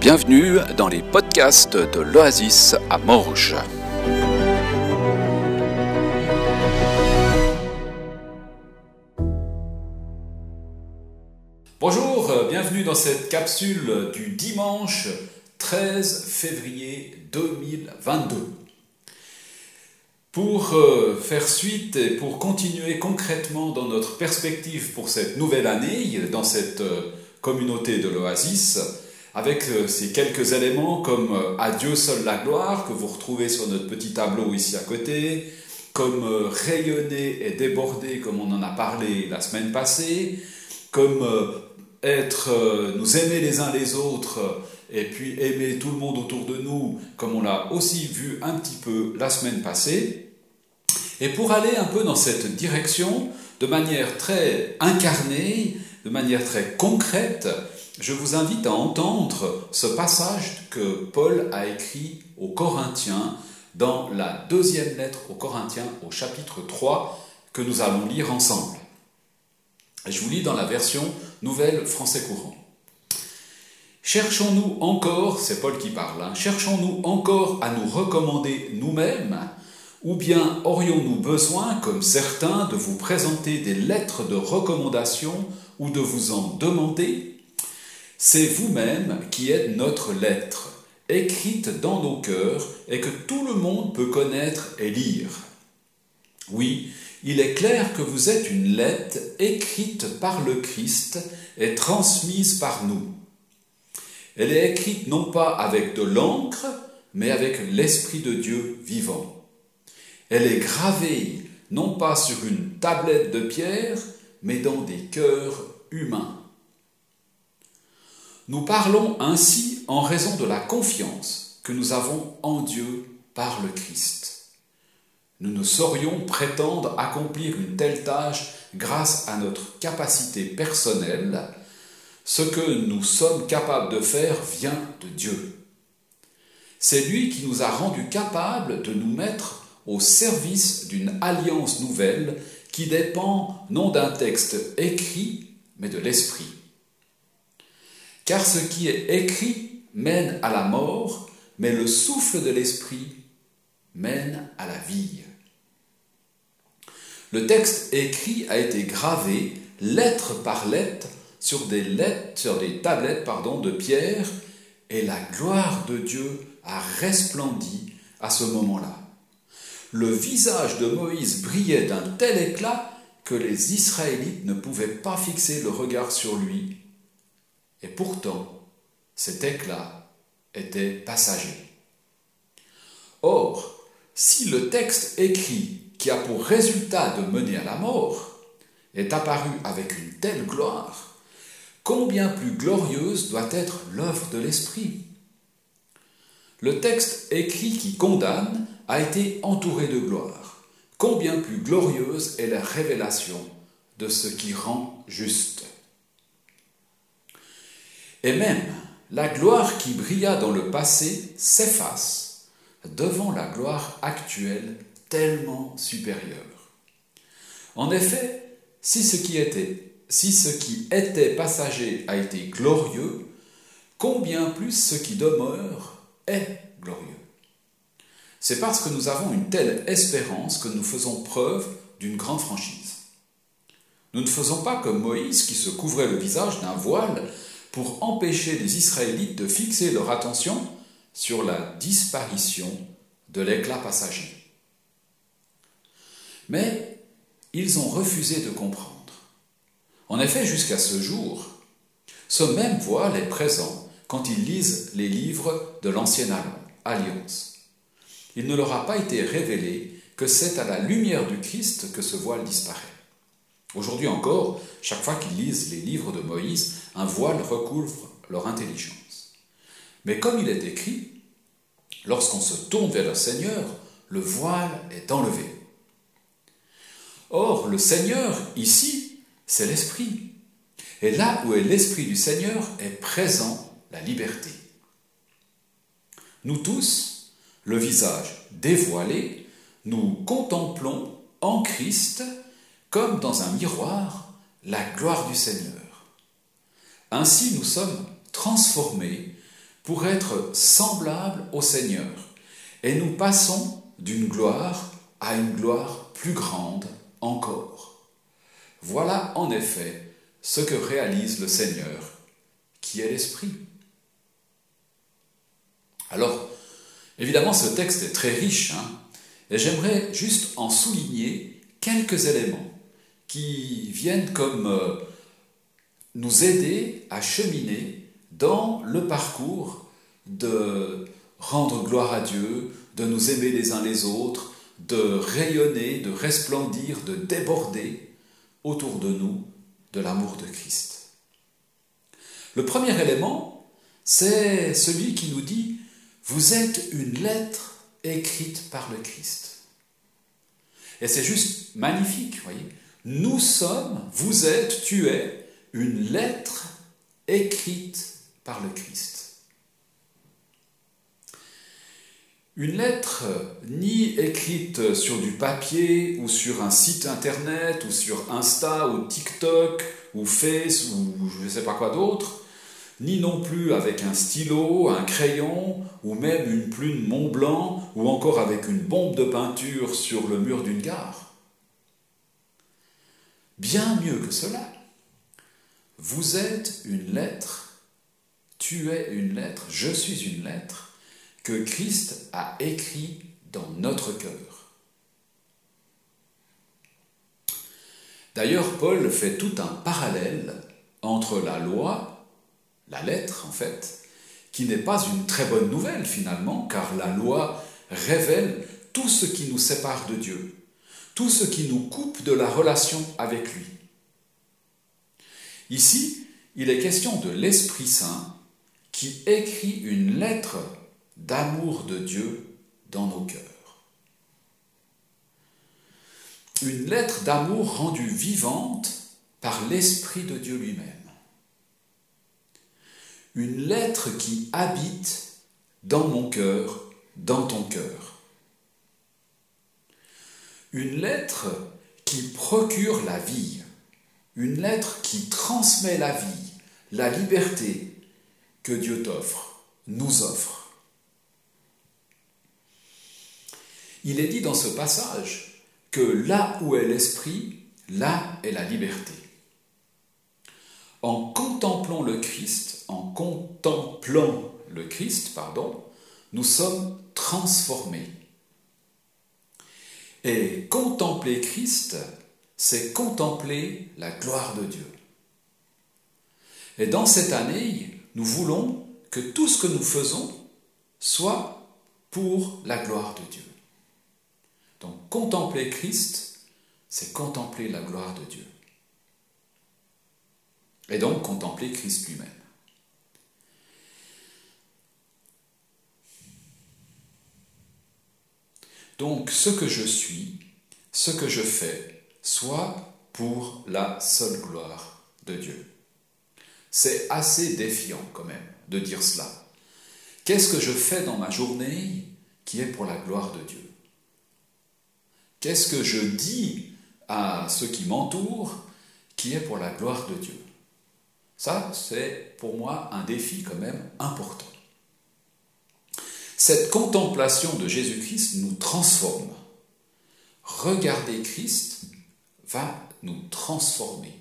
Bienvenue dans les podcasts de l'Oasis à Morges. Bonjour, bienvenue dans cette capsule du dimanche 13 février 2022. Pour euh, faire suite et pour continuer concrètement dans notre perspective pour cette nouvelle année, dans cette euh, communauté de l'Oasis, avec euh, ces quelques éléments comme Adieu seul la gloire que vous retrouvez sur notre petit tableau ici à côté, comme rayonner et déborder comme on en a parlé la semaine passée, comme être, nous aimer les uns les autres et puis aimer tout le monde autour de nous comme on l'a aussi vu un petit peu la semaine passée. Et pour aller un peu dans cette direction, de manière très incarnée, de manière très concrète, je vous invite à entendre ce passage que Paul a écrit aux Corinthiens dans la deuxième lettre aux Corinthiens au chapitre 3 que nous allons lire ensemble. Je vous lis dans la version nouvelle français courant. Cherchons-nous encore, c'est Paul qui parle, hein, cherchons-nous encore à nous recommander nous-mêmes ou bien aurions-nous besoin, comme certains, de vous présenter des lettres de recommandation ou de vous en demander? C'est vous-même qui êtes notre lettre, écrite dans nos cœurs et que tout le monde peut connaître et lire. Oui, il est clair que vous êtes une lettre écrite par le Christ et transmise par nous. Elle est écrite non pas avec de l'encre, mais avec l'Esprit de Dieu vivant. Elle est gravée non pas sur une tablette de pierre, mais dans des cœurs humains. Nous parlons ainsi en raison de la confiance que nous avons en Dieu par le Christ. Nous ne saurions prétendre accomplir une telle tâche grâce à notre capacité personnelle. Ce que nous sommes capables de faire vient de Dieu. C'est lui qui nous a rendus capables de nous mettre au service d'une alliance nouvelle qui dépend non d'un texte écrit, mais de l'esprit. Car ce qui est écrit mène à la mort, mais le souffle de l'esprit mène à la vie. Le texte écrit a été gravé lettre par lettre sur des lettres, sur des tablettes de pierre, et la gloire de Dieu a resplendi à ce moment-là le visage de Moïse brillait d'un tel éclat que les Israélites ne pouvaient pas fixer le regard sur lui. Et pourtant, cet éclat était passager. Or, si le texte écrit qui a pour résultat de mener à la mort est apparu avec une telle gloire, combien plus glorieuse doit être l'œuvre de l'Esprit? Le texte écrit qui condamne a été entouré de gloire. Combien plus glorieuse est la révélation de ce qui rend juste? Et même la gloire qui brilla dans le passé s'efface devant la gloire actuelle tellement supérieure. En effet, si ce qui était, si ce qui était passager a été glorieux, combien plus ce qui demeure est glorieux. C'est parce que nous avons une telle espérance que nous faisons preuve d'une grande franchise. Nous ne faisons pas comme Moïse qui se couvrait le visage d'un voile pour empêcher les Israélites de fixer leur attention sur la disparition de l'éclat passager. Mais ils ont refusé de comprendre. En effet, jusqu'à ce jour, ce même voile est présent quand ils lisent les livres de l'Ancienne Alliance il ne leur a pas été révélé que c'est à la lumière du Christ que ce voile disparaît. Aujourd'hui encore, chaque fois qu'ils lisent les livres de Moïse, un voile recouvre leur intelligence. Mais comme il est écrit, lorsqu'on se tourne vers le Seigneur, le voile est enlevé. Or, le Seigneur, ici, c'est l'Esprit. Et là où est l'Esprit du Seigneur est présent la liberté. Nous tous, le visage dévoilé, nous contemplons en Christ, comme dans un miroir, la gloire du Seigneur. Ainsi nous sommes transformés pour être semblables au Seigneur. Et nous passons d'une gloire à une gloire plus grande encore. Voilà en effet ce que réalise le Seigneur, qui est l'Esprit. Alors, évidemment, ce texte est très riche, hein, et j'aimerais juste en souligner quelques éléments qui viennent comme euh, nous aider à cheminer dans le parcours de rendre gloire à Dieu, de nous aimer les uns les autres, de rayonner, de resplendir, de déborder autour de nous de l'amour de Christ. Le premier élément, c'est celui qui nous dit, vous êtes une lettre écrite par le Christ. Et c'est juste magnifique, voyez. Nous sommes, vous êtes, tu es une lettre écrite par le Christ. Une lettre ni écrite sur du papier ou sur un site internet ou sur Insta ou TikTok ou Face ou je ne sais pas quoi d'autre, ni non plus avec un stylo, un crayon ou même une plume Mont Blanc ou encore avec une bombe de peinture sur le mur d'une gare. Bien mieux que cela, vous êtes une lettre, tu es une lettre, je suis une lettre que Christ a écrit dans notre cœur. D'ailleurs, Paul fait tout un parallèle entre la loi, la lettre en fait, qui n'est pas une très bonne nouvelle finalement, car la loi révèle tout ce qui nous sépare de Dieu, tout ce qui nous coupe de la relation avec lui. Ici, il est question de l'Esprit Saint qui écrit une lettre d'amour de Dieu dans nos cœurs. Une lettre d'amour rendue vivante par l'Esprit de Dieu lui-même. Une lettre qui habite dans mon cœur, dans ton cœur. Une lettre qui procure la vie une lettre qui transmet la vie, la liberté que Dieu t'offre, nous offre. Il est dit dans ce passage que là où est l'esprit, là est la liberté. En contemplant le Christ, en contemplant le Christ, pardon, nous sommes transformés. Et contempler Christ, c'est contempler la gloire de Dieu. Et dans cette année, nous voulons que tout ce que nous faisons soit pour la gloire de Dieu. Donc contempler Christ, c'est contempler la gloire de Dieu. Et donc contempler Christ lui-même. Donc ce que je suis, ce que je fais, soit pour la seule gloire de Dieu. C'est assez défiant quand même de dire cela. Qu'est-ce que je fais dans ma journée qui est pour la gloire de Dieu? Qu'est-ce que je dis à ceux qui m'entourent qui est pour la gloire de Dieu? Ça, c'est pour moi un défi quand même important. Cette contemplation de Jésus-Christ transforme. Regarder Christ va nous transformer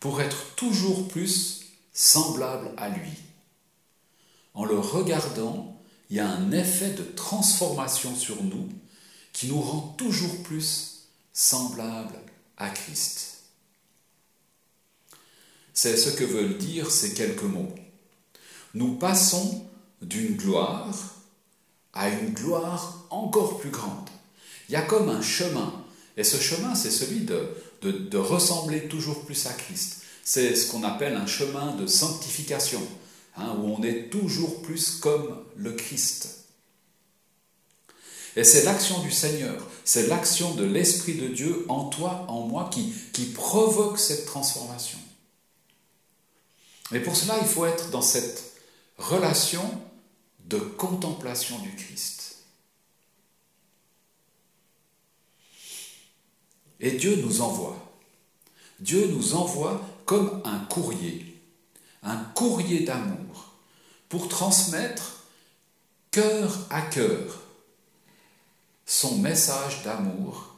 pour être toujours plus semblable à lui. En le regardant, il y a un effet de transformation sur nous qui nous rend toujours plus semblable à Christ. C'est ce que veulent dire ces quelques mots. Nous passons d'une gloire à une gloire encore plus grande. Il y a comme un chemin et ce chemin, c'est celui de, de, ressembler toujours plus à Christ. C'est ce qu'on appelle un chemin de sanctification, hein, où on est toujours plus comme le Christ. Et c'est l'action du Seigneur, c'est l'action de l'Esprit de Dieu en toi, en moi, qui, qui provoque cette transformation. Mais pour cela, il faut être dans cette relation de contemplation du Christ. Et Dieu nous envoie. Dieu nous envoie comme un courrier, un courrier d'amour, pour transmettre cœur à cœur son message d'amour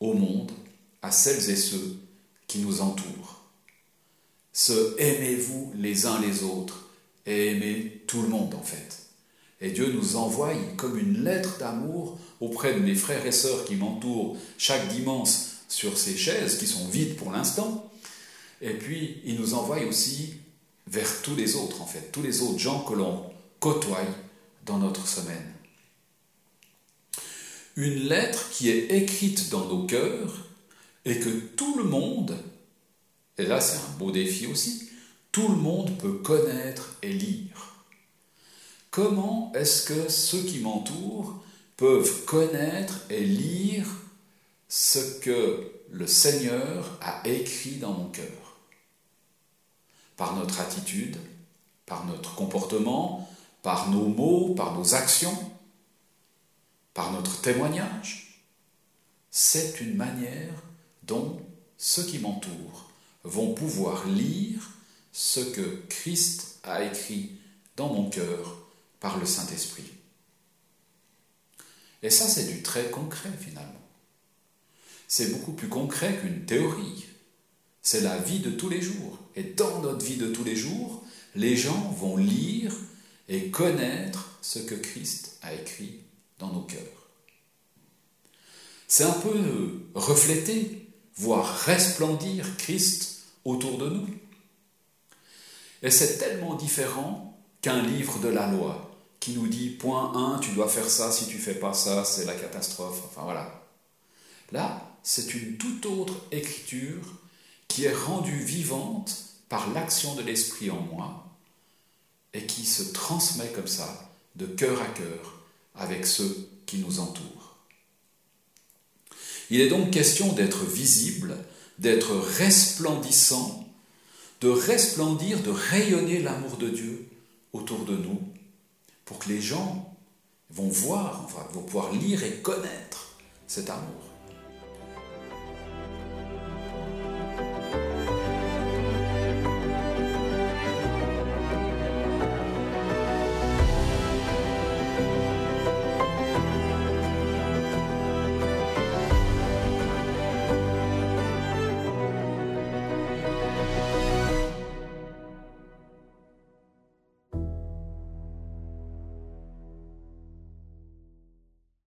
au monde, à celles et ceux qui nous entourent. Ce aimez-vous les uns les autres et aimez tout le monde en fait. Et Dieu nous envoie comme une lettre d'amour auprès de mes frères et sœurs qui m'entourent chaque dimanche sur ces chaises qui sont vides pour l'instant. Et puis il nous envoie aussi vers tous les autres en fait, tous les autres gens que l'on côtoie dans notre semaine. Une lettre qui est écrite dans nos cœurs et que tout le monde, et là c'est un beau défi aussi, tout le monde peut connaître et lire. Comment est-ce que ceux qui m'entourent peuvent connaître et lire ce que le Seigneur a écrit dans mon cœur? Par notre attitude, par notre comportement, par nos mots, par nos actions, par notre témoignage. C'est une manière dont ceux qui m'entourent vont pouvoir lire ce que Christ a écrit dans mon cœur par le Saint-Esprit. Et ça, c'est du très concret finalement. C'est beaucoup plus concret qu'une théorie. C'est la vie de tous les jours. Et dans notre vie de tous les jours, les gens vont lire et connaître ce que Christ a écrit dans nos cœurs. C'est un peu refléter, voire resplendir Christ autour de nous. Et c'est tellement différent qu'un livre de la loi qui nous dit point 1, tu dois faire ça, si tu fais pas ça, c'est la catastrophe. Enfin voilà. Là, c'est une toute autre écriture qui est rendue vivante par l'action de l'Esprit en moi et qui se transmet comme ça, de cœur à cœur, avec ceux qui nous entourent. Il est donc question d'être visible, d'être resplendissant, de resplendir, de rayonner l'amour de Dieu autour de nous, pour que les gens vont voir, enfin, vont pouvoir lire et connaître cet amour.